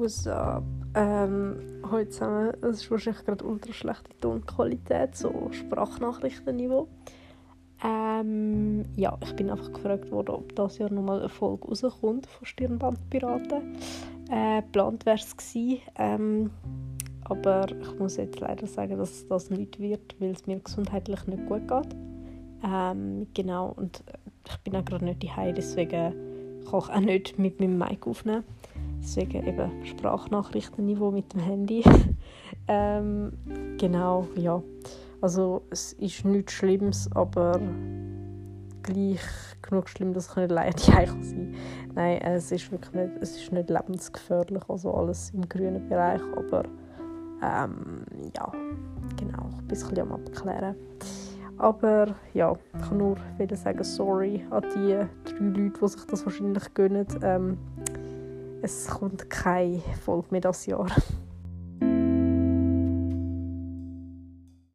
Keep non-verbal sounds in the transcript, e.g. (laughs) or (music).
What's up? Ähm, heute zusammen, es ist wahrscheinlich gerade ultra schlechte Tonqualität, so Sprachnachrichtenniveau. Ähm, ja, ich bin einfach gefragt worden, ob das Jahr nochmal eine Folge rauskommt von Stirnbandpiraten. Äh, geplant wäre es gewesen, ähm, aber ich muss jetzt leider sagen, dass das nicht wird, weil es mir gesundheitlich nicht gut geht. Ähm, genau, und ich bin auch gerade nicht daheim, deswegen kann ich auch nicht mit meinem Mic aufnehmen. Deswegen eben Sprachnachrichtenniveau mit dem Handy. (laughs) ähm, genau, ja. Also es ist nichts Schlimmes, aber gleich genug schlimm, dass ich nicht (laughs) sein kann. Nein, es ist wirklich nicht, es ist nicht lebensgefährlich, also alles im grünen Bereich, aber ähm, ja, genau, ein bisschen am Abklären. Aber ja, ich kann nur wieder sagen, sorry an die drei Leute, die sich das wahrscheinlich gönnen. Ähm, es kommt keine Folge mehr das Jahr.